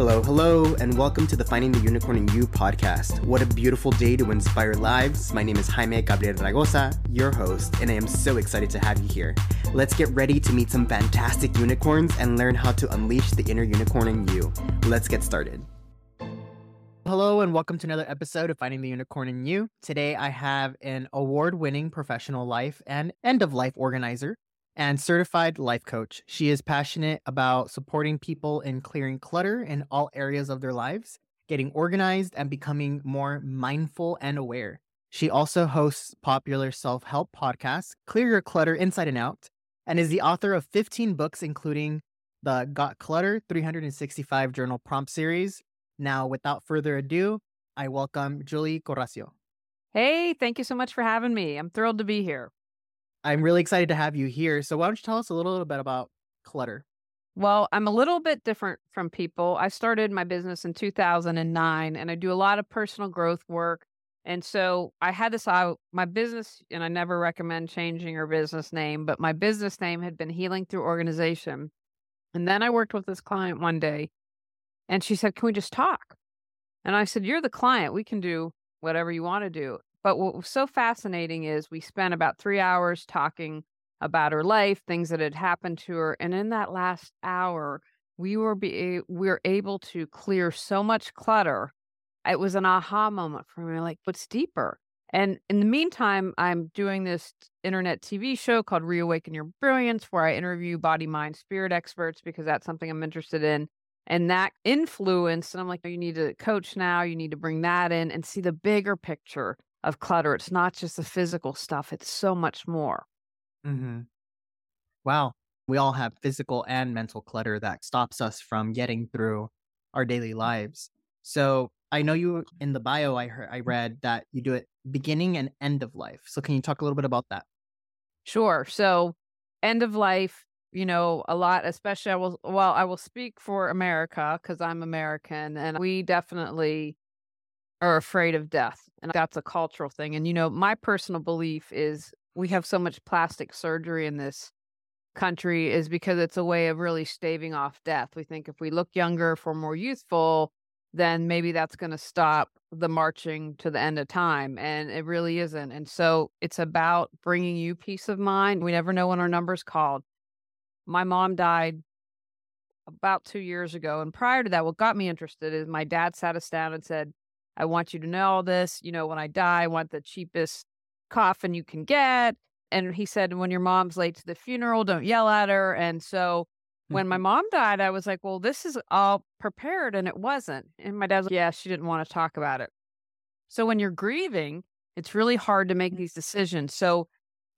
Hello, hello, and welcome to the Finding the Unicorn in You podcast. What a beautiful day to inspire lives. My name is Jaime Gabriel Raygoza, your host, and I am so excited to have you here. Let's get ready to meet some fantastic unicorns and learn how to unleash the inner unicorn in you. Let's get started. Hello, and welcome to another episode of Finding the Unicorn in You. Today, I have an award winning professional life and end of life organizer and certified life coach. She is passionate about supporting people in clearing clutter in all areas of their lives, getting organized, and becoming more mindful and aware. She also hosts popular self help podcasts, Clear Your Clutter Inside and Out, and is the author of 15 books, including the Got Clutter 365 Journal Prompt Series. Now, without further ado, I welcome Julie Coraccio. Hey, thank you so much for having me. I'm thrilled to be here. I'm really excited to have you here. So why don't you tell us a little bit about clutter? Well, I'm a little bit different from people. I started my business in 2009 and I do a lot of personal growth work. And so I had this out my business, and I never recommend changing your business name, but my business name had been Healing Through Organization. And then I worked with this client one day and she said, Can we just talk? And I said, You're the client. We can do whatever you want to do. But what was so fascinating is we spent about three hours talking about her life, things that had happened to her, and in that last hour, we were be we were able to clear so much clutter. It was an aha moment for me. Like, what's deeper? And in the meantime, I'm doing this internet TV show called Reawaken Your Brilliance, where I interview body, mind, spirit experts because that's something I'm interested in. And that influence, and I'm like, oh, you need to coach now, you need to bring that in and see the bigger picture of clutter. It's not just the physical stuff, it's so much more. Mm-hmm. Wow. We all have physical and mental clutter that stops us from getting through our daily mm. lives. So I know you mm. in the bio I heard I mm. read that you do it beginning and end of life. So can you talk a little bit about that? Sure. So end of life, you know, a lot, especially I will well, I will speak for America because I'm American and we definitely are afraid of death. And that's a cultural thing. And, you know, my personal belief is we have so much plastic surgery in this country is because it's a way of really staving off death. We think if we look younger, if we're more youthful, then maybe that's going to stop the marching to the end of time. And it really isn't. And so it's about bringing you peace of mind. We never know when our number's called. My mom died about two years ago. And prior to that, what got me interested is my dad sat us down and said, I want you to know all this. You know, when I die, I want the cheapest coffin you can get. And he said, when your mom's late to the funeral, don't yell at her. And so when my mm-hmm. mom died, I was like, well, this is all prepared. And it wasn't. And my dad's like, yeah, she didn't want to talk about it. So when you're grieving, it's really hard to make these decisions. So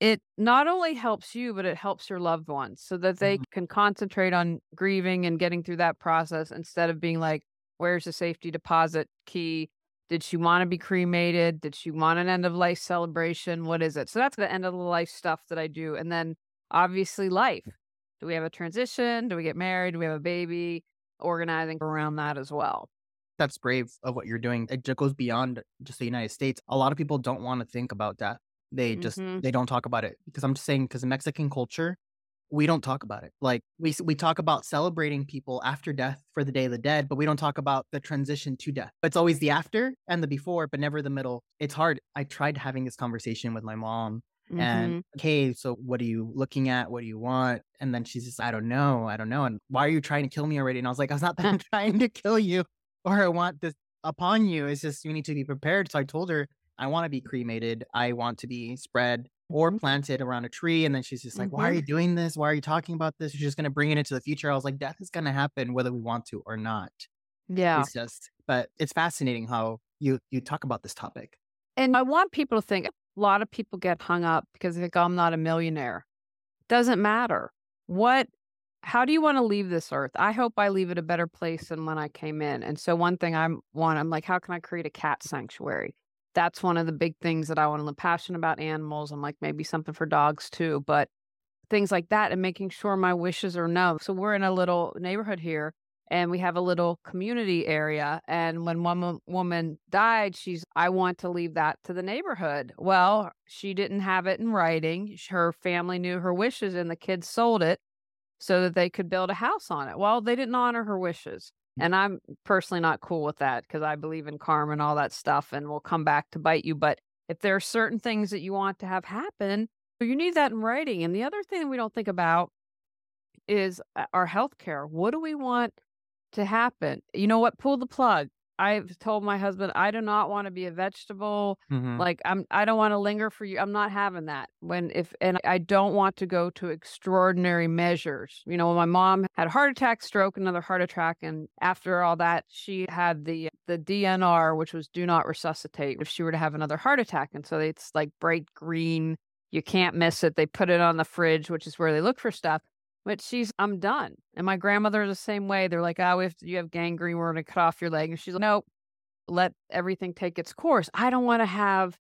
it not only helps you, but it helps your loved ones so that they mm-hmm. can concentrate on grieving and getting through that process instead of being like, where's the safety deposit key? Did she want to be cremated? Did she want an end of life celebration? What is it? So that's the end of the life stuff that I do. And then obviously life. Do we have a transition? Do we get married? Do we have a baby? Organizing around that as well. That's brave of what you're doing. It just goes beyond just the United States. A lot of people don't want to think about death. They just mm-hmm. they don't talk about it because I'm just saying because in Mexican culture, we don't talk about it. Like we we talk about celebrating people after death for the Day of the Dead, but we don't talk about the transition to death. It's always the after and the before, but never the middle. It's hard. I tried having this conversation with my mom mm-hmm. and okay, so what are you looking at? What do you want? And then she's just, I don't know, I don't know. And why are you trying to kill me already? And I was like, I was not I'm trying to kill you or I want this upon you. It's just you need to be prepared. So I told her I want to be cremated. I want to be spread or planted around a tree. And then she's just like, mm-hmm. Why are mm-hmm. you doing this? Why are you talking about this? You're just going to bring it into the future. I was like, Death is going to happen whether we want to or not. Yeah. It's just, but it's fascinating how you you talk about this topic. And I want people to think a lot of people get hung up because they think, oh, I'm not a millionaire. Doesn't matter. What how do you want to leave this earth? I hope I leave it a better place than when I came in. And so one thing I want, I'm like, how can I create a cat sanctuary? That's one of the big things that I want to learn. Passionate about animals. I'm like maybe something for dogs too, but things like that and making sure my wishes are known. So we're in a little neighborhood here and we have a little community area. And when one woman died, she's, I want to leave that to the neighborhood. Well, she didn't have it in writing. Her family knew her wishes and the kids sold it so that they could build a house on it. Well, they didn't honor her wishes. And I'm personally not cool with that because I believe in karma and all that stuff and will come back to bite you. But if there are certain things that you want to have happen, you need that in writing. And the other thing we don't think about is uh, our health care. What do we want to happen? You know what? Pull the plug. I've told my husband I do not want to be a vegetable. Mhm. Like I'm I don't want to linger for you. I'm not having that. When if and I don't want to go to extraordinary measures. You know, when my mom had a heart attack, stroke, another heart attack and after all that she had the the DNR which was do not resuscitate if she were to have another heart attack. And so it's like bright green. You can't miss it. They put it on the fridge, which is where they look for stuff. But she's, I'm done. And my grandmother is the same way. They're like, oh, if you have gangrene, we're going to cut off your leg. And she's like, nope, let everything take its course. I don't want to have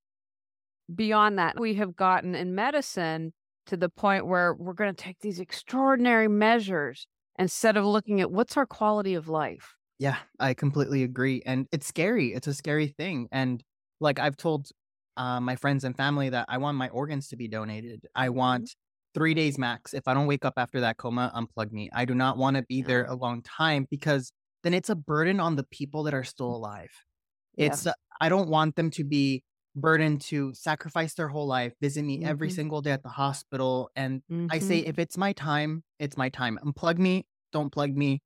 beyond that. We have gotten in medicine to the point where we're going to take these extraordinary measures instead of looking at what's our quality of life. Yeah, I completely agree. And it's scary. It's a scary thing. And like I've told uh, my friends and family that I want my organs to be donated. I Mm-hmm. want three days max. If I don't wake up after that coma, unplug me. I do not want to be there a long time because then it's a burden on the people that are still alive. It's, Yes. uh, I don't want them to be burdened to sacrifice their whole life, visit me every Mhm. single day at the hospital. And I Mhm. say, if it's my time, it's my time. Unplug me, don't plug me.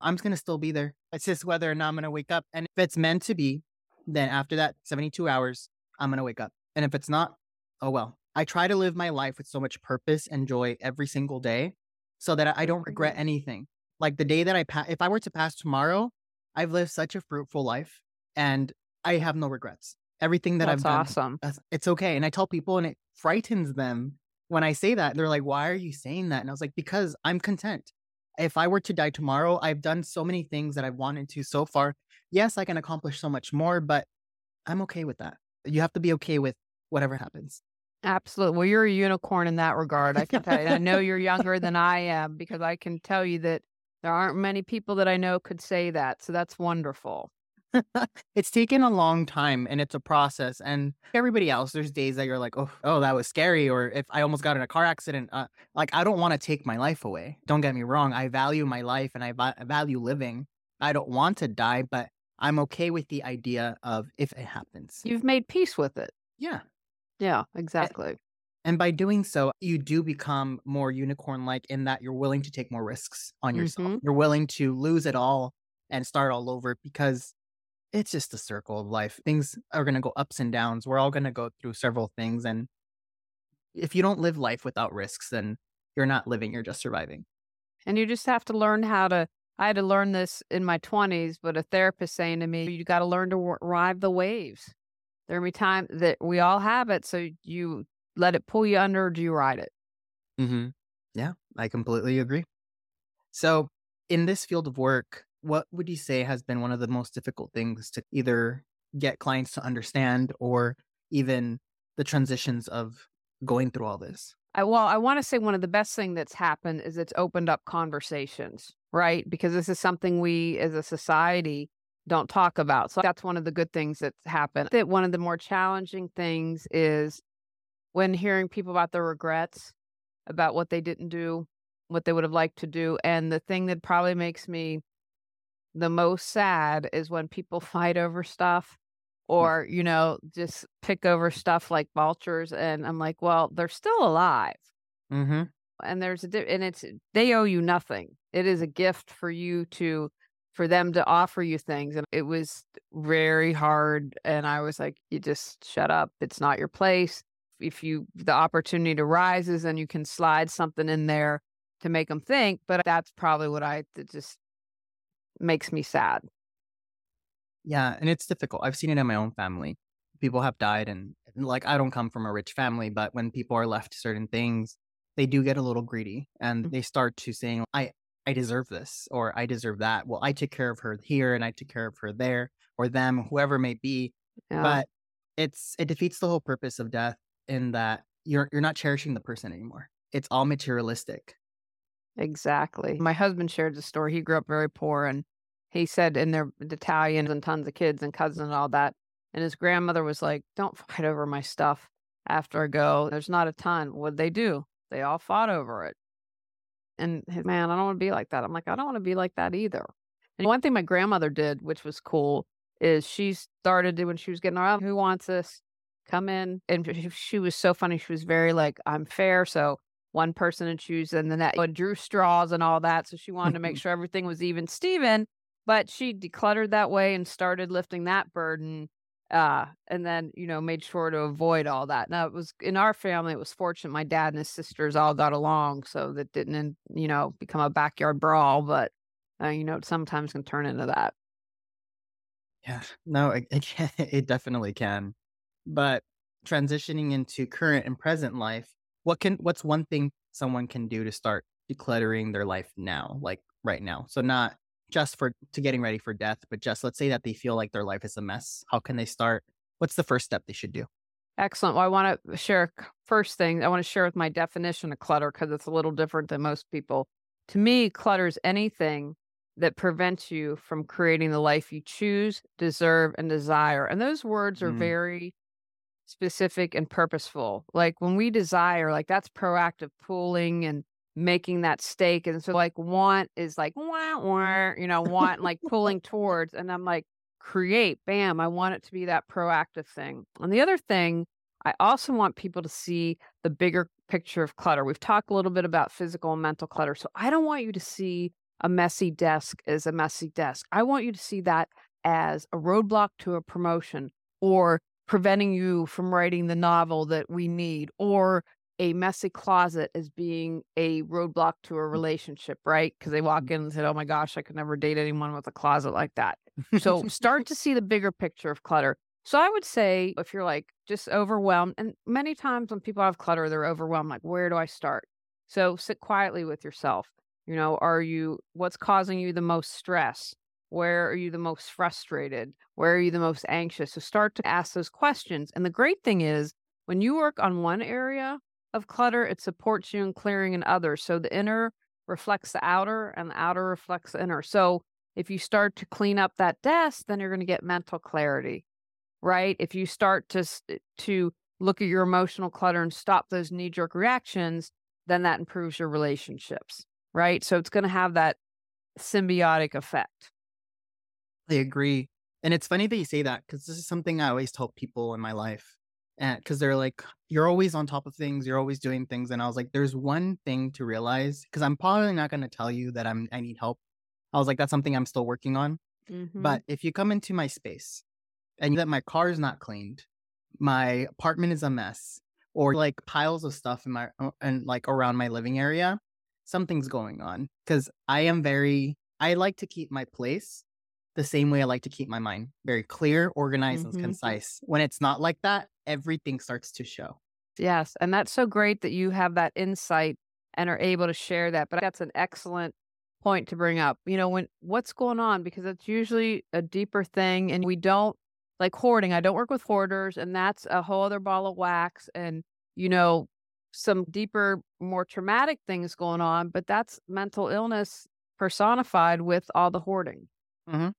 I'm just gonna still be there. It's just whether or not I'm gonna wake up. And if it's meant to be, then after that 72 hours, I'm gonna wake up. And if it's not, oh well. I try to live my life with so much purpose and joy every single day so that I don't regret Mhm. anything. Like the day that I pass, if I were to pass tomorrow, I've lived such a fruitful life and I have no regrets. Everything that That's I've done, awesome. it's okay. And I tell people, and it frightens them when I say that. They're like, why are you saying that? And I was like, because I'm content. If I were to die tomorrow, I've done so many things that I've wanted to so far. Yes, I can accomplish so much more, but I'm okay with that. You have to be okay with whatever happens. Absolutely. Well, you're a unicorn in that regard. I can tell you. I know you're younger than I am because I can tell you that there aren't many people that I know could say that. So that's wonderful. it's taken a long time and it's a process. And everybody else, there's days that you're like, oh, oh, that was scary. Or if I almost got in a car accident, uh, like I don't want to take my life away. Don't get me wrong. I value my life and I va- value living. I don't want to die, but I'm okay with the idea of if it happens. You've made peace with it. Yeah. Yeah, exactly. And by doing so, you do become more unicorn like in that you're willing to take more risks on yourself. Mhm. You're willing to lose it all and start all over because it's just a circle of life. Things are going to go ups and downs. We're all going to go through several things. And if you don't live life without risks, then you're not living, you're just surviving. And you just have to learn how to. I had to learn this in my 20s, but a therapist saying to me, you got to learn to wa- ride the waves. There be time that we all have it. So you let it pull you under or do you ride it? Mm-hmm. Yeah, I completely agree. So, in this field of work, what would you say has been one of the most difficult things to either get clients to understand or even the transitions of going through all this? I, well, I want to say one of the best thing that's happened is it's opened up conversations, right? Because this is something we as a society don't talk about. So that's one of the good things that's happened. That one of the more challenging things is when hearing people about their regrets about what they didn't do, what they would have liked to do. And the thing that probably makes me the most sad is when people fight over stuff or, you know, just pick over stuff like vultures. And I'm like, well, they're still alive. Mm-hmm. And there's a, di- and it's, they owe you nothing. It is a gift for you to, for them to offer you things. And it was very hard. And I was like, you just shut up. It's not your place. If you, the opportunity arises and you can slide something in there to make them think. But that's probably what I, just makes me sad. Yeah, and it's difficult. I've seen it in my own family. People have died, and and, like I don't come from a rich family, but when people are left certain things, they do get a little greedy, and Mm. they start to saying, "I I deserve this," or "I deserve that." Well, I took care of her here, and I took care of her there, or them, whoever it may be. Yeah. But it's it defeats the whole purpose of death in that you're you're not cherishing the person anymore. It's all materialistic. Exactly. My husband shared the story. He grew up very poor and he said, and they're Italian and tons of kids and cousins and all that. And his grandmother was like, Don't fight over my stuff after I go. There's not a ton. What'd they do? They all fought over it. And his man, I don't want to be like that. I'm like, I don't want to be like that either. And one thing my grandmother did, which was cool, is she started when she was getting around, who wants this? Come in. And she, was so funny. She was very like, I'm fair. So one person to choose and then that oh, drew straws and all that. So she wanted to make sure everything was even Steven. But she decluttered that way and started lifting that burden. Uh, and then, you know, made sure to avoid all that. Now it was in our family, it was fortunate my dad and his sisters all got along, so that didn't, you know, become a backyard brawl, but uh, you know, sometimes can turn into that. Yeah, no, it, it, can, it definitely can. But transitioning into current and present life, what can what's one thing someone can do to start decluttering their life now, like right now? So not just for to getting ready for death, but just let's say that they feel like their life is a mess. How can they start? What's the first step they should do? Excellent. Well, I want to share first thing. I want to share with my definition of clutter because it's a little different than most people. To me, clutter is anything that prevents you from creating the life you choose, deserve, and desire. And those words are mm. very specific and purposeful. Like when we desire, like that's proactive pulling and making that stake. And so like want is like wah, mm. wah, you know, want like pulling towards. And I'm like, create, bam, I want it to be that proactive thing. And the other thing, I also want people to see the bigger picture of clutter. We've talked a little bit about physical and mental clutter. So I don't want you to see a messy desk as a messy desk. I want you to see that as a roadblock to a promotion or preventing you from writing the novel that we need or a messy closet as being a roadblock to a mm. relationship, right? Because they walk mm. in and said, Oh my gosh, I could never date anyone with a closet like that. So start to see the bigger picture of clutter. So I would say if you're like just overwhelmed, and many times when people have clutter, they're overwhelmed, like, where do I start? So sit quietly with yourself. You know, are you, what's causing you the most stress? Where are you the most frustrated? Where are you the most anxious? So start to ask those questions. And the great thing is, when you work on one area of clutter, it supports you in clearing and others. So the inner reflects the outer and the outer reflects the inner. So if you start to clean up that desk, then you're going to get mental clarity, right? If you start to eh, to look at your emotional clutter and stop those knee jerk reactions, then that improves your relationships, right? So it's going to have that symbiotic effect. I agree. And it's funny that you say that because this is something I always tell people in my life. And because they're like, you're always on top of things, you're always doing things. And I was like, there's one thing to realize because I'm probably not going to tell you that I'm I need help. I was like, that's something I'm still working on. Mm-hmm. But if you come into my space and that my car is not cleaned, my apartment is a mess, or like piles of stuff in my uh, and like around my living area, something's going on. Because I am very I like to keep my place the same way I like to keep my mind very clear, organized, mm-hmm. and concise. When it's not like that, everything starts to show. Yes. And that's so great that you have that insight and are able to share that. But that's an excellent point to bring up. You know, when what's going on, because it's usually a deeper thing and we don't like hoarding. I don't work with hoarders, and that's a whole other ball of wax. And, you know, some deeper, more traumatic things going on, but that's mental illness personified with all the hoarding. Mm-hmm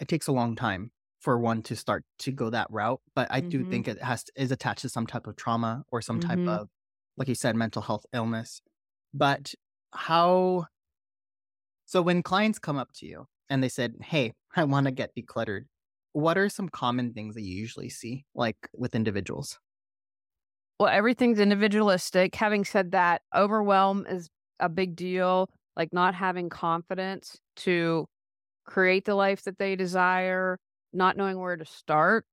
it takes a long time for one to start to go that route but i do mm-hmm. think it has to, is attached to some type of trauma or some type mm-hmm. of like you said mental health illness but how so when clients come up to you and they said hey i want to get decluttered what are some common things that you usually see like with individuals well everything's individualistic having said that overwhelm is a big deal like not having confidence to create the life that they desire, not knowing where to start.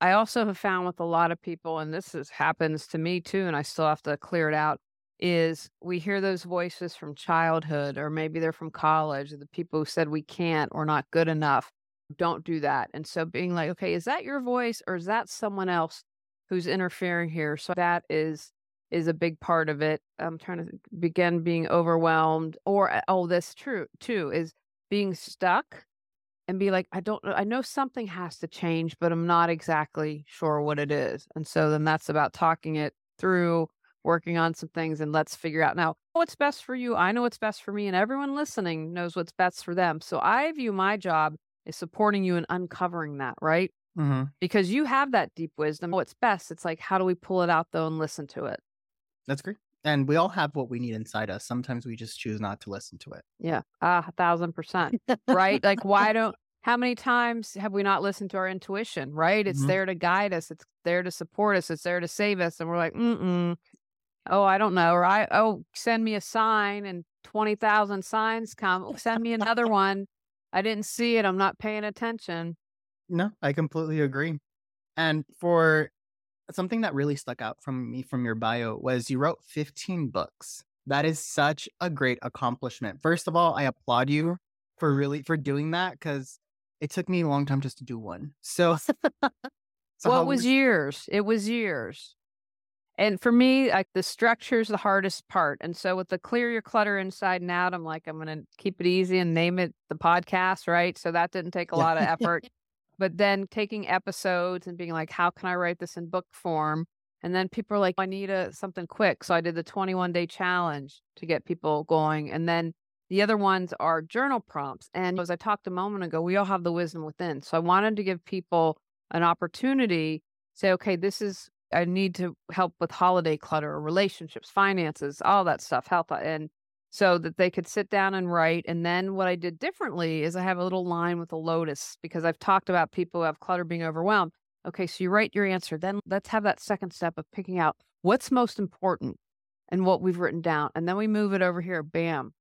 I also have found with a lot of people, and this is, happens to me too, and I still have to clear it out, is we hear those voices from childhood, or maybe they're from college, the people who said we can't or not good enough. Don't do that. And so being like, okay, is that your voice or is that someone else who's interfering here? So that is is a big part of it. I'm trying to begin being overwhelmed or uh, oh, that's true too, is being stuck and be like, I don't know, I know something has to change, but I'm not exactly sure what it is. And so then that's about talking it through, working on some things, and let's figure out now what's best for you. I know what's best for me, and everyone listening knows what's best for them. So I view my job as supporting you and uncovering that, right? Mm-hmm. Because you have that deep wisdom. What's best? It's like, how do we pull it out though and listen to it? That's great. And we all have what we need inside us. Sometimes we just choose not to listen to it. Yeah, uh, a thousand percent. right? Like, why don't, how many times have we not listened to our intuition, right? It's Mhm. there to guide us, it's there to support us, it's there to save us. And we're like, mm oh, I don't know. Or I, oh, send me a sign and 20,000 signs come. Oh, Send me another one. I didn't see it. I'm not paying attention. No, I completely agree. And for something that really stuck out from me from your bio was you wrote 15 books. That is such a great accomplishment. First of all, I applaud you for really for doing that because it took me a long time just to do one. So, so well, how it was years. It was years. And for me, like the structure is the hardest part. And so with the clear your clutter inside and out, I'm like, I'm going to keep it easy and name it the podcast, right? So that didn't take a lot of effort. But then taking episodes and being like, how can I write this in book form? And then people are like, I need a something quick. So I did the 21 day challenge to get people going. And then the other ones are journal prompts. And as I talked a moment ago, we all have the wisdom within. So I wanted to give people an opportunity say, okay, this is, I need to help with holiday clutter, relationships, finances, all that stuff, health. uh, And so that they could sit down and write. And then what I did differently is I have a little line with a lotus because I've talked about people who have clutter being overwhelmed. Okay, so you write your answer. Then let's have that second step of picking out what's most important and what we've written down. And then we move it over here. Bam.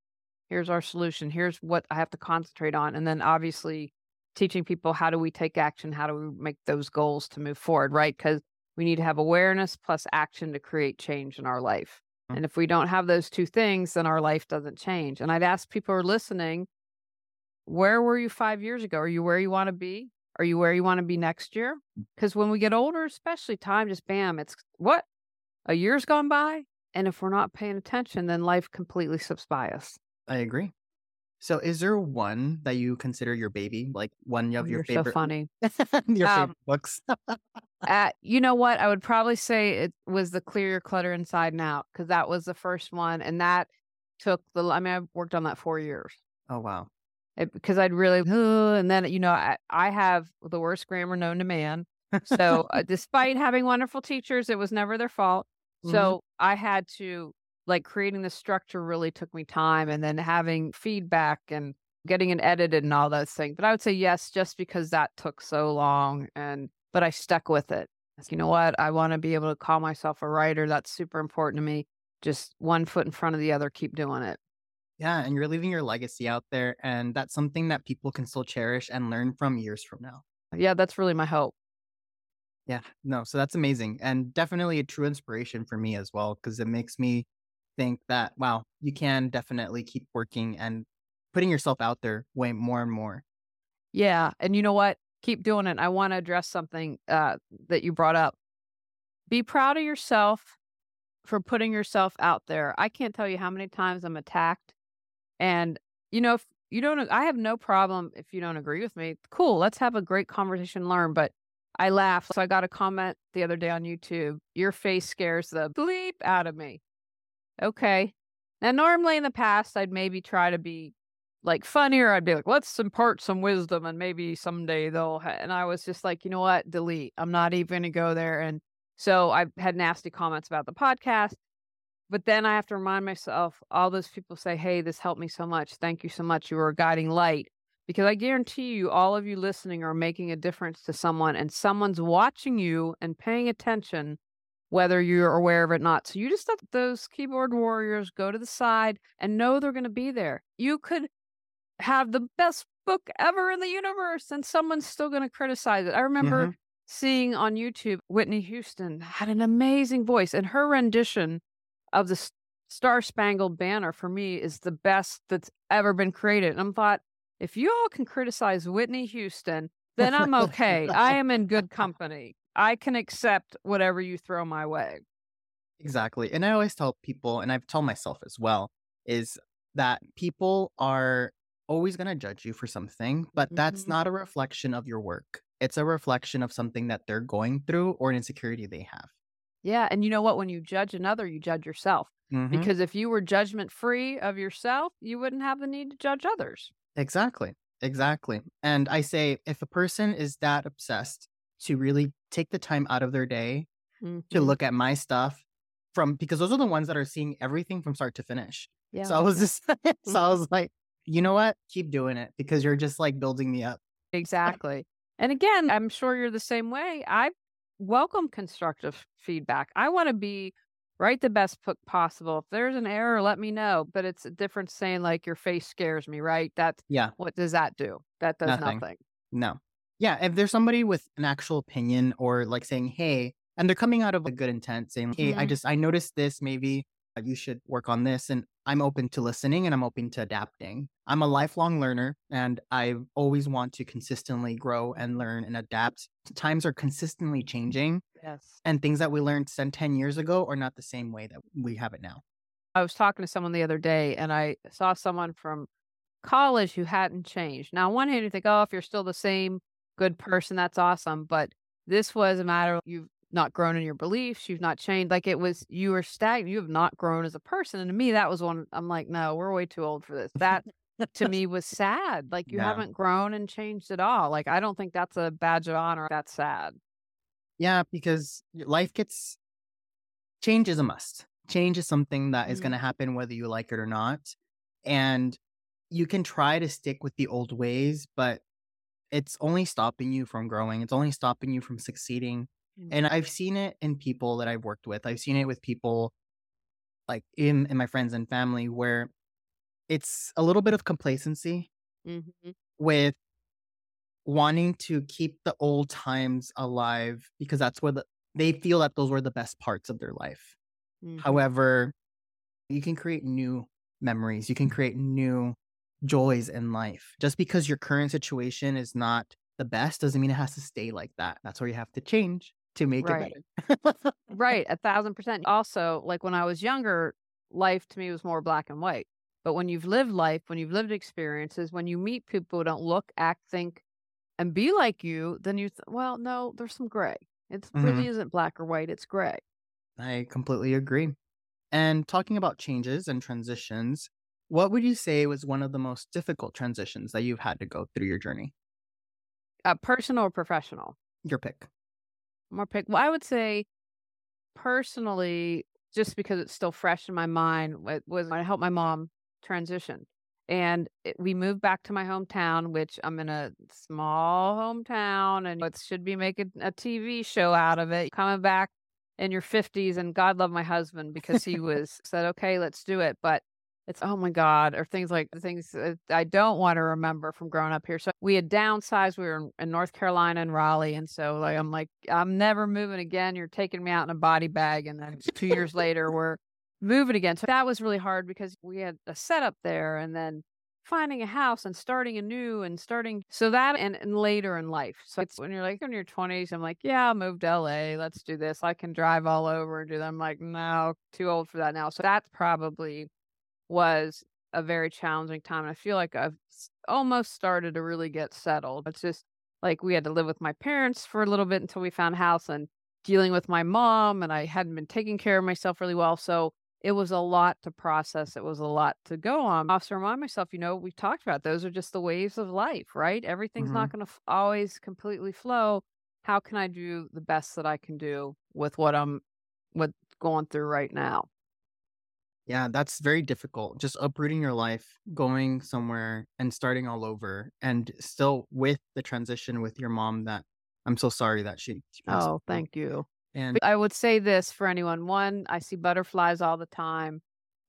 Here's our solution. Here's what I have to concentrate on. And then obviously teaching people how do we take action? How do we make those goals to move forward, right? Because we need to have awareness plus action to create change in our life. Mm. And if we don't have those two things, then our life doesn't change. And I'd ask people who are listening, where were you five years ago? Are you where you want to be? Are you where you want to be next year? Because when we get older, especially time just bam, it's what? A year's gone by. And if we're not paying attention, then life completely slips by us. I agree. So, is there one that you consider your baby, like one of your favorite, so funny. your Um, favorite books? Uh, you know what? I would probably say it was the Clear Your Clutter Inside and Out because that was the first one. And that took the, I mean, I worked on that four years. oh wow, it, because I'd really, and then, you know, I, I have the worst grammar known to man. So, uh, despite having wonderful teachers, it was never their fault. Mhm. So, I had to, like, creating the structure really took me time and then having feedback and getting it edited and all those things. But I would say yes, just because that took so long. And, but I stuck with it. You know what? I want to be able to call myself a writer. That's super important to me. Just one foot in front of the other, keep doing it. yeah, and you're leaving your legacy out there, and that's something that people can still cherish and learn from years from now. Yeah, that's really my hope. Yeah, no, so that's amazing and definitely a true inspiration for me as well because it makes me think that wow, you can definitely keep working and putting yourself out there way more and more. Yeah. And you know what? Keep doing it. I want to address something uh, that you brought up. Be proud of yourself for putting yourself out there. I can't tell you how many times I'm attacked. And, you know, if you don't, I have no problem if you don't agree with me. Cool. Let's have a great conversation, learn. But I laugh. So I got a comment the other day on YouTube. Your face scares the bleep out of me. Okay. Now, normally in the past, I'd maybe try to be like funnier. I'd be like, let's impart some wisdom and maybe someday they'll. Ha-. And I was just like, you know what? Delete. I'm not even going to go there. And so I've had nasty comments about the podcast. But then I have to remind myself, all those people say, hey, this helped me so much. Thank you so much. You were a guiding light. Because I guarantee you, all of you listening are making a difference to someone, and someone's watching you and paying attention, whether you're aware of it or not. So you just let those keyboard warriors go to the side and know they're going to be there. You could have the best book ever in the universe, and someone's still going to criticize it. I remember mm-hmm. seeing on YouTube Whitney Houston had an amazing voice, and her rendition of the Star Spangled Banner for me is the best that's ever been created. And I'm thought, if you all can criticize Whitney Houston, then I'm okay. I am in good company. I can accept whatever you throw my way. Exactly. And I always tell people, and I've told myself as well, is that people are always going to judge you for something, but that's Mhm. not a reflection of your work. It's a reflection of something that they're going through or an insecurity they have. Yeah. And you know what? When you judge another, you judge yourself. Mhm. Because if you were judgment free of yourself, you wouldn't have the need to judge others. Exactly. Exactly. And I say if a person is that obsessed to really take the time out of their day to Mhm. look at my stuff, from because those are the ones that are seeing everything from start to finish. Yeah. So I was just so I was like, you know what? Keep doing it because you're just like building me up. Exactly. And again, I'm sure you're the same way. I welcome constructive feedback. I want to be write the best book possible. If there's an error, let me know. But it's a different saying like your face scares me, right? That's Yeah. what does that do? That does Nothing. nothing. No. Yeah. If there's somebody with an actual opinion or like saying, hey, and they're coming out of a good intent saying, hey, I Mhm. just, I noticed this, maybe uh, you should work on this. And I'm open to listening and I'm open to adapting. I'm a lifelong learner and I always want to consistently grow and learn and adapt. Times are consistently changing Yes. and things that we learned 10, 10 years ago are not the same way that we have it now. I was talking to someone the other day and I saw someone from college who hadn't changed. Now, on one hand, you think, oh, if you're still the same good person, that's awesome. But this was a matter of you've not grown in your beliefs, you've not changed. Like it was, you were stagnant, you have not grown as a person. And to me, that was one, I'm like, no, we're way too old for this. That to me was sad. Like you Yeah. haven't grown and changed at all. Like I don't think that's a badge of honor. That's sad. Yeah, because life gets change is a must. Change is something that is Mhm. going to happen whether you like it or not. And you can try to stick with the old ways, but it's only stopping you from growing. It's only stopping you from succeeding. Mm. And I've seen it in people that I've worked with. I've seen it with people like in, in my friends and family where it's a little bit of complacency Mm-hmm. with wanting to keep the old times alive because that's where the, they feel that those were the best parts of their life. Mm-hmm. However, you can create new memories, you can create new joys in life. Just because your current situation is not the best doesn't mean it has to stay like that. That's where you have to change to make Right. it better. Right, a thousand percent. Also, like when I was younger, life to me was more black and white. But when you've lived life, when you've lived experiences, when you meet people who don't look, act, think, and be like you, then you, th- well, no, there's some gray. It Mhm. really isn't black or white, it's gray. I completely agree. And talking about changes and transitions, what would you say was one of the most difficult transitions that you've had to go through your journey? Uh, personal or professional? Your pick. More pick. Well, I would say personally, just because it's still fresh in my mind, it was I helped my mom transition. And it, we moved back to my hometown, which I'm in a small hometown, and it should be making a TV show out of it. Coming back in your 50s, and God love my husband because he was said, "Okay, let's do it." But it's oh my God, or things like things I don't want to remember from growing up here. So we had downsized. We were in, North Carolina and Raleigh, and so like I'm like I'm never moving again. You're taking me out in a body bag, and then two years later we're moving again. So that was really hard because we had a setup there, and then finding a house and starting anew and starting so that and, and later in life. So it's when you're like in your 20s, I'm like, yeah, I'll move to LA. Let's do this. I can drive all over and do that. I'm like, no, too old for that now. So that's probably was a very challenging time. And I feel like I've almost started to really get settled. It's just like we had to live with my parents for a little bit until we found a house and dealing with my mom, and I hadn't been taking care of myself really well. So it was a lot to process. It was a lot to go on. I also remind myself, you know, we've talked about those are just the waves of life, right? Everything's not mm-hmm. going to f- always completely flow. How can I do the best that I can do with what I'm with going through right now? Yeah, that's very difficult. Just uprooting your life, going somewhere and starting all over, and still with the transition with your mom. That I'm so sorry that she. she passed Oh, thank you. And I would say this for anyone. One, I see butterflies all the time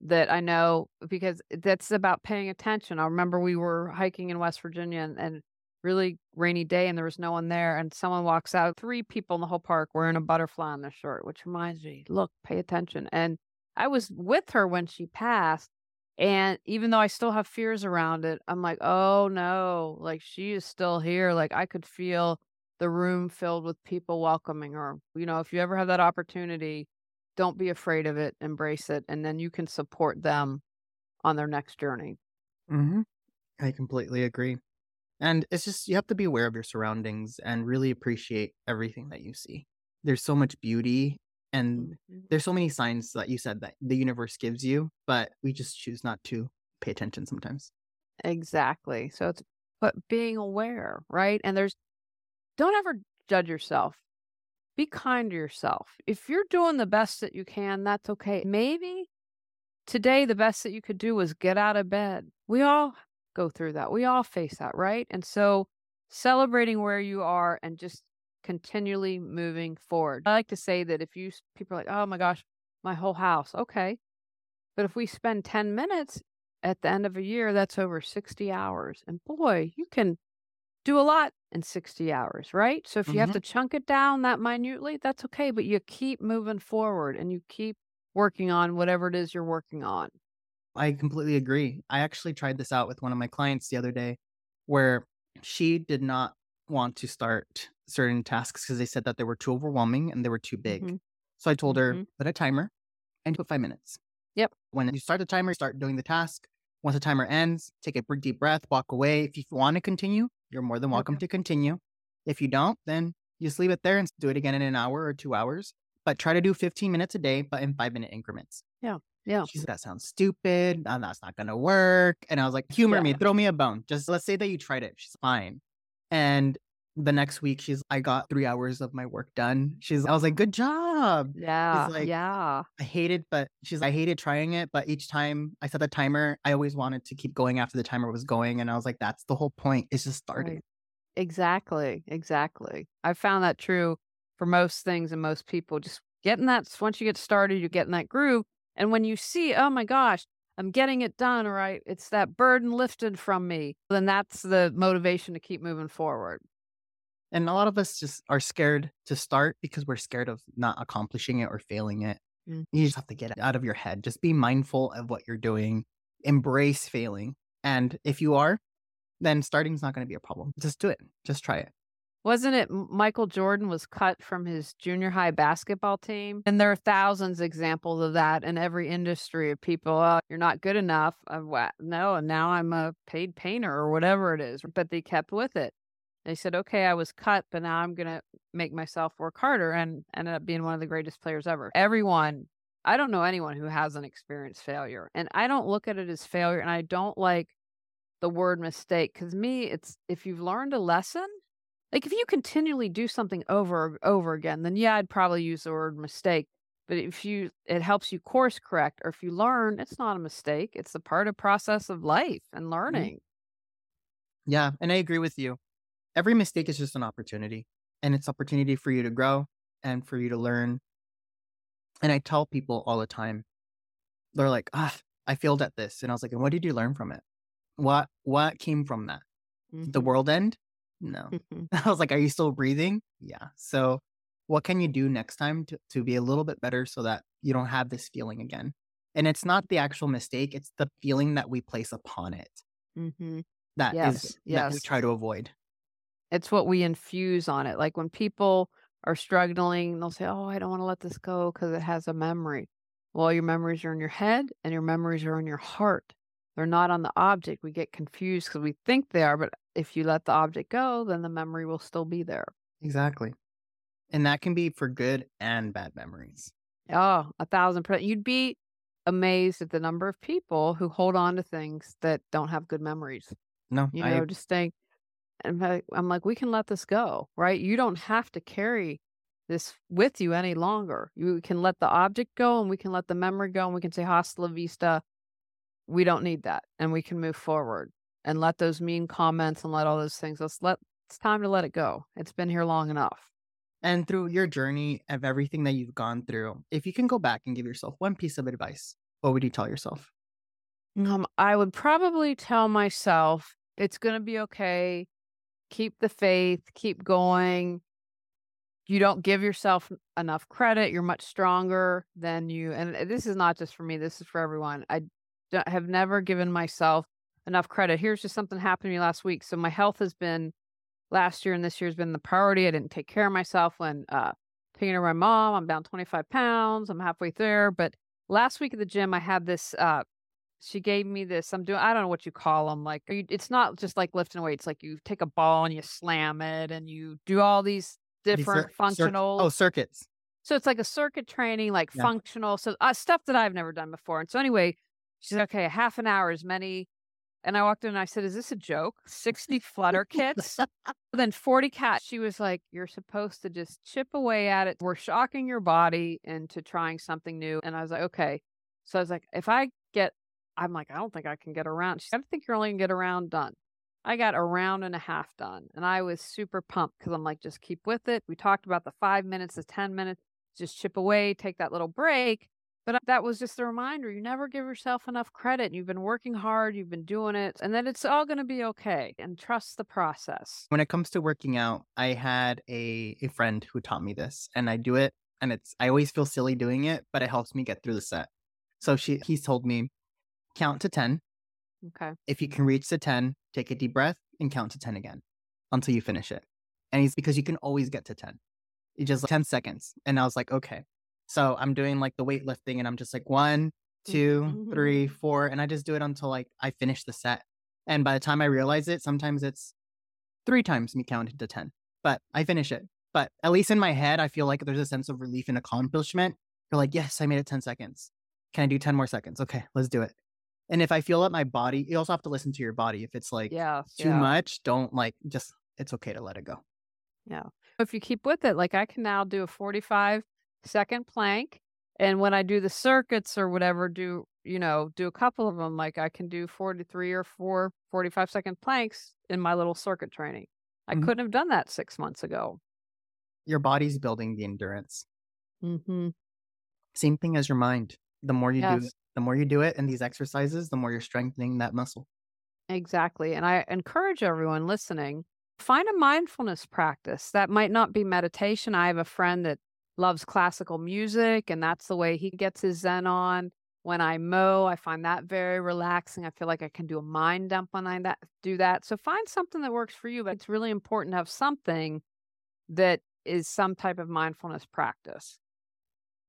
that I know because that's about paying attention. I remember we were hiking in West Virginia and, and really rainy day and there was no one there and someone walks out, three people in the whole park wearing a butterfly on their shirt, which reminds me, look, pay attention. And I was with her when she passed. And even though I still have fears around it, I'm like, oh no, like she is still here. Like I could feel the room filled with people welcoming her. You know, if you ever have that opportunity, don't be afraid of it, embrace it, and then you can support them on their next journey. Mm-hmm. I completely agree. And it's just you have to be aware of your surroundings and really appreciate everything that you see. There's so much beauty and mm-hmm. there's so many signs that you said that the universe gives you, but we just choose not to pay attention sometimes. Exactly. So it's but being aware, right? And there's don't ever judge yourself. be kind to yourself. If you're doing the best that you can, that's okay. Maybe today the best that you could do was get out of bed. We all go through that. We all face that, right? And so celebrating where you are and just continually moving forward. I like to say that if you people are like, "Oh my gosh, my whole house." Okay. But if we spend 10 minutes at the end of a year, that's over 60 hours. And boy, you can do a lot in 60 hours, right? So if you have Mhm. to chunk it down that minutely, that's okay, but you keep moving forward and you keep working on whatever it is you're working on. I completely agree. I actually tried this out with one of my clients the other day where she did not want to start certain tasks because they said that they were too overwhelming and they were too big. Mhm. So I told her, Mhm. put a timer and put five minutes. Yep. When you start the timer, start doing the task. Once the timer ends, take a big deep breath, walk away. If you want to continue, you're more than welcome Okay. to continue. If you don't, then you just leave it there and do it again in an hour or two hours. But try to do 15 minutes a day, but in five minute increments. Yeah. Yeah. She said, that sounds stupid. That's not going to work. And I was like, humor me, throw me a bone. Just let's say that you tried it. She's fine. And the next week, she's, I got three hours of my work done. She's, I was like, good job. Yeah. like- yeah. I hated, but she's, I hated trying it. But each time I set the timer, I always wanted to keep going after the timer was going. And I was like, that's the whole point. It's just starting. Right. Exactly. Exactly. I found that true for most things and most people. Just getting that once you get started, you're getting that groove. And when you see, oh my gosh, I'm getting it done, right? It's that burden lifted from me. Then that's the motivation to keep moving forward. And a lot of us just are scared to start because we're scared of not accomplishing it or failing it. Mm. You just have to get it out of your head. Just be mindful of what you're doing, embrace failing. And if you are, then starting's not going to be a problem. Just do it. Just try it. Wasn't it Michael Jordan was cut from his junior high basketball team? And there are thousands examples of that in every industry of people. Oh, you're not good enough. Uh, wha- no, and now I'm a paid painter or whatever it is. But they kept with it. They said, okay, I was cut, but now I'm going to make myself work harder and ended up being one of the greatest players ever. Everyone, I don't know anyone who hasn't experienced failure. And I don't look at it as failure. And I don't like the word mistake because me, it's if you've learned a lesson, like if you continually do something over and over again, then yeah, I'd probably use the word mistake. But if you it helps you course correct, or if you learn, it's not a mistake. It's a part of process of life and mm-hmm. learning. Yeah. And I agree with you. Every mistake is just an opportunity, and it's opportunity for you to grow and for you to learn. And I tell people all the time, they're like, ah, I failed at this. And I was like, and what did you learn from it? What what came from that? The world end? No. Mhm. I was like, Are you still breathing? Yeah. So, what can you do next time to, to be a little bit better so that you don't have this feeling again? And it's not the actual mistake, it's the feeling that we place upon it Mhm. that is Yes, that we try to avoid. It's what we infuse on it. Like when people are struggling, they'll say, "Oh, I don't want to let this go because it has a memory." Well, your memories are in your head and your memories are in your heart. They're not on the object. We get confused because we think they are, but if you let the object go, then the memory will still be there. Exactly. And that can be for good and bad memories. Oh, a thousand percent. You'd be amazed at the number of people who hold on to things that don't have good memories. No, You I know, just think, and I'm like, we can let this go, right? You don't have to carry this with you any longer. You can let the object go and we can let the memory go and we can say, hasta la vista. We don't need that. And we can move forward and let those mean comments and let all those things, let's let, it's time to let it go. It's been here long enough. And through your journey of everything that you've gone through, if you can go back and give yourself one piece of advice, what would you tell yourself? Um, I would probably tell myself it's going to be okay. Keep the faith, keep going. You don't give yourself enough credit. You're much stronger than you. And uh, this is not just for me, this is for everyone. I have never given myself enough credit. Here's just something happened to me last week. So my health has been last year and this year has been the priority. I didn't take care of myself when uh taking care of my mom. I'm down 25 pounds. I'm halfway there. But last week at the gym, I had this uh she gave me this. I'm doing. I don't know what you call them. Like you, it's not just like lifting weights. Like you take a ball and you slam it, and you do all these These different cir- circ- functional. oh, circuits. So it's like a circuit training, like Yeah. functional. So uh, stuff that I've never done before. And so anyway, she said, okay, a half an hour, as many And I walked in and I said, Is this a joke? 60 flutter kicks? then 40 cats. She was like, You're supposed to just chip away at it. We're shocking your body into trying something new. And I was like, Okay. So I was like, If I get, I'm like, I don't think I can get around. She said, I think you're only going to get around done. I got a round and a half done. And I was super pumped because I'm like, just keep with it. We talked about the five minutes, the 10 minutes, just chip away, take that little break. But uh, that was just a reminder. You never give yourself enough credit. You've been working hard, you've been doing it, and then it's all going to be okay. And trust the process. When it comes to working out, I had a, a friend who taught me this, and I do it. And it's, I always feel silly doing it, but it helps me get through the set. So she, he's told me, count to 10. Okay. If you can reach to 10, take a deep breath and count to 10 again until you finish it. And he's because you can always get to 10. It's just like 10 seconds. And I was like, okay, so I'm doing like the weightlifting and I'm just like one, two, three, mm-hmm. four, and I just do it until like I finish the set. And by the time I realize it, sometimes it's three times me counting to 10, but I finish it. But at least in my head, I feel like there's a sense of relief and accomplishment. You're like, yes, I made it 10 seconds. Can I do 10 more seconds? Okay, let's do it. And if I feel that my body, you also have to listen to your body. If it's like Yeah. too yeah. much, don't like just, it's okay to let it go. Yeah. If you keep with it, like I can now do a 45 second plank. And when I do the circuits or whatever, do, you know, do a couple of them, like I can do 43 or four 45 second planks in my little circuit training. I Mhm. couldn't have done that six months ago. Your body's building the endurance. Mm-hmm. Same thing as your mind. The more you do Yes. it, the more you do it in these exercises, the more you're strengthening that muscle. Exactly. And I encourage everyone listening, find a mindfulness practice. That might not be meditation. I have a friend that loves classical music, and that's the way he gets his Zen on. When I mow, I find that very relaxing. I feel like I can do a mind dump when I that, do that. So find something that works for you, but it's really important to have something that is some type of mindfulness practice.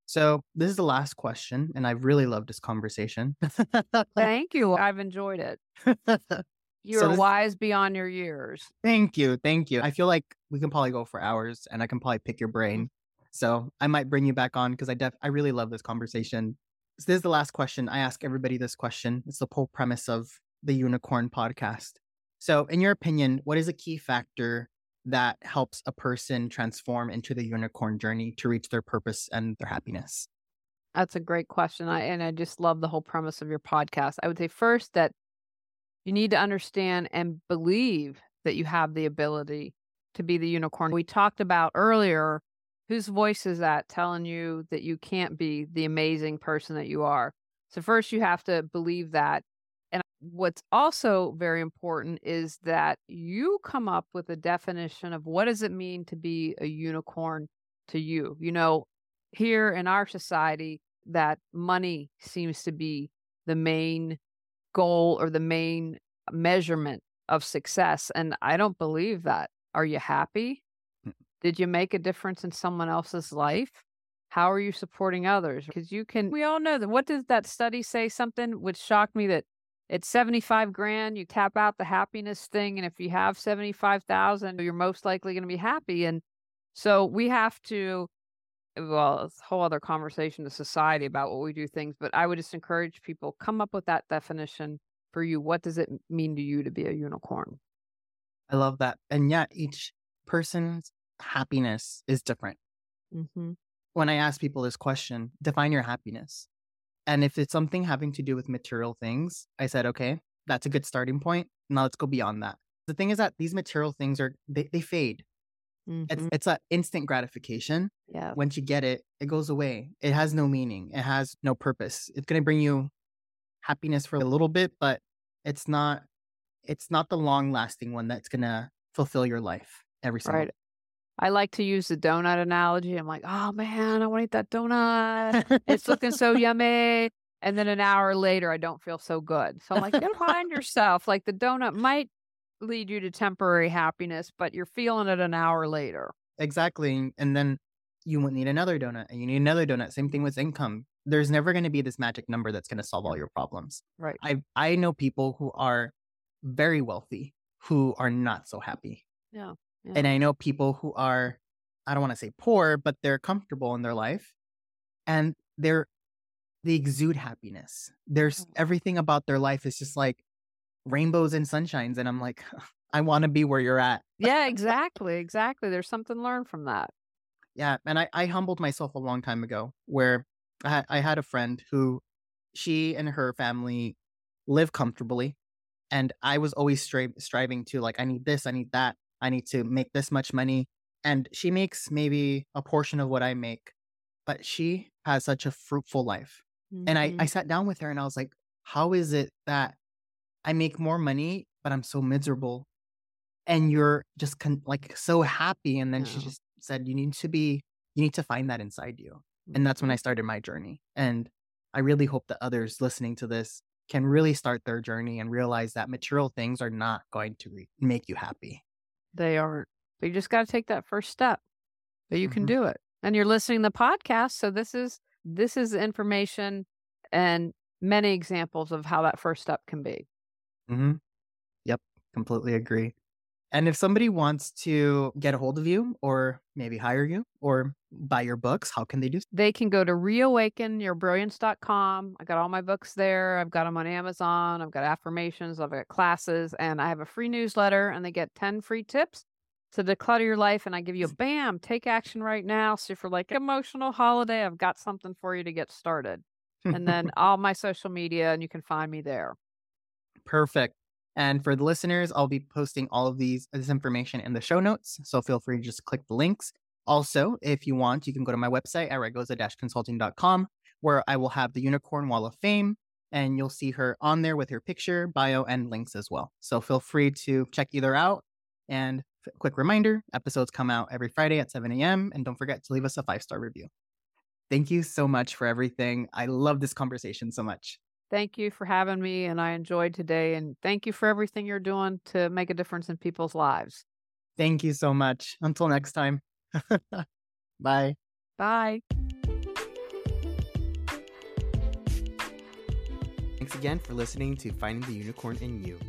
So this is the last question, and I really love this conversation. Thank you. I've enjoyed it. You're this- wise beyond your years. thank you, thank you. I feel like we can probably go for hours, and I can probably pick your mm-hmm. brain. So I might bring you back on because I def I really love this conversation. So this is the last question. I ask everybody this question. It's the whole premise of the Unicorn podcast. So, in your opinion, what is a key factor that helps a person transform into the unicorn journey to reach their purpose and their happiness? That's a great question. I and I just love the whole premise of your podcast. I would say first that you need to understand and believe that you have the ability to be the unicorn. We talked about earlier whose voice is that telling you that you can't be the amazing person that you are. So first you have to believe that. What's also very important is that you come up with a definition of what does it mean to be a unicorn to you. You know, here in our society that money seems to be the main goal or the main measurement of success. And I don't believe that. Are you happy? Mm. Did you make a difference in someone else's life? How are you supporting others? Because you can, we all know that. What did that study say? Something which shocked me that it's 75 grand, you tap out the happiness thing. And if you have 75,000, you're most likely going to be happy. And so we have to, well, it's a whole other conversation to society about what we do things, but I would just encourage people come up with that definition for you. What does it mean to you to be a unicorn? I love that. And yet, each person's happiness is different. Mm-hmm. When I ask people this question, define your happiness. And if it's something having to do with material things, I said, okay, that's a good starting point. Now let's go beyond that. The thing is that these material things are, they, they fade. It's, Mm-hmm. it's an instant gratification. Yeah. Once you get it, it goes away. It has no meaning. It has no purpose. It's going to bring you happiness for a little bit, but it's not, it's not the long lasting one that's going to fulfill your life every single Right. I like to use the donut analogy. I'm like, oh man, I want to eat that donut. It's looking so yummy. And then an hour later, I don't feel so good. So I'm like, gotta find yourself. Like the donut might lead you to temporary happiness, but you're feeling it an hour later. Exactly. And then you would need another donut and you need another donut. Same thing with income. There's never going to be this magic number that's going to solve all your problems. Right. I I know people who are very wealthy who are not so happy. Yeah. Yeah. And I know people who are I don't want to say poor, but they're comfortable in their life and they're they exude happiness. There's Mm. everything about their life is just like rainbows and sunshines. And I'm like, I want to be where you're at. yeah, exactly. Exactly. There's something learned from that. Yeah. And I, I humbled myself a long time ago where I, had- I had a friend who she and her family live comfortably. And I was always stri- striving to, like, I need this, I need that, I need to make this much money. And she makes maybe a portion of what I make, but she has such a fruitful life. And I, I Mhm. sat down with her and I was like, how is it that I make more money, but I'm so miserable? And you're just con- like so happy. And then she just said, you need to be, you need to find that inside you. And that's when I Mhm. started my journey. And I really hope that others listening to this can really start their journey and realize that material things are not going to re- make you happy. They aren't. But you just got to take that first step. But you can Mhm. do it. And you're listening to the podcast, so this is this is information and many examples of how that first step can be. Mm-hmm. Yep, completely agree. And if somebody wants to get a hold of you or maybe hire you or buy your books, how can they do? They can go to reawakenyourbrilliance.com. I got all my books there. I've got them on Amazon. I've got affirmations. I've got classes, and I have a free newsletter. And they get ten free tips to declutter your life. And I give you a bam, take action right now. So for like emotional holiday, I've got something for you to get started. And then all my social media, and you can find me there. Perfect. And for the listeners, I'll be posting all of these this information in the show notes. So feel free to just click the links. Also, if you want, you can go to my website at raygoza-consulting.com where I will have the Unicorn Wall of Fame and you'll see her on there with her picture, bio, and links as well. So feel free to check either out. And quick reminder, episodes come out every Friday at 7 a.m. And don't forget to leave us a five-star review. Thank you so much for everything. I love this conversation so much. Thank you for having me, and I enjoyed today. And thank you for everything you're doing to make a difference in people's lives. Thank you so much. Until next time. Bye. Bye. Thanks again for listening to Finding the Unicorn in You.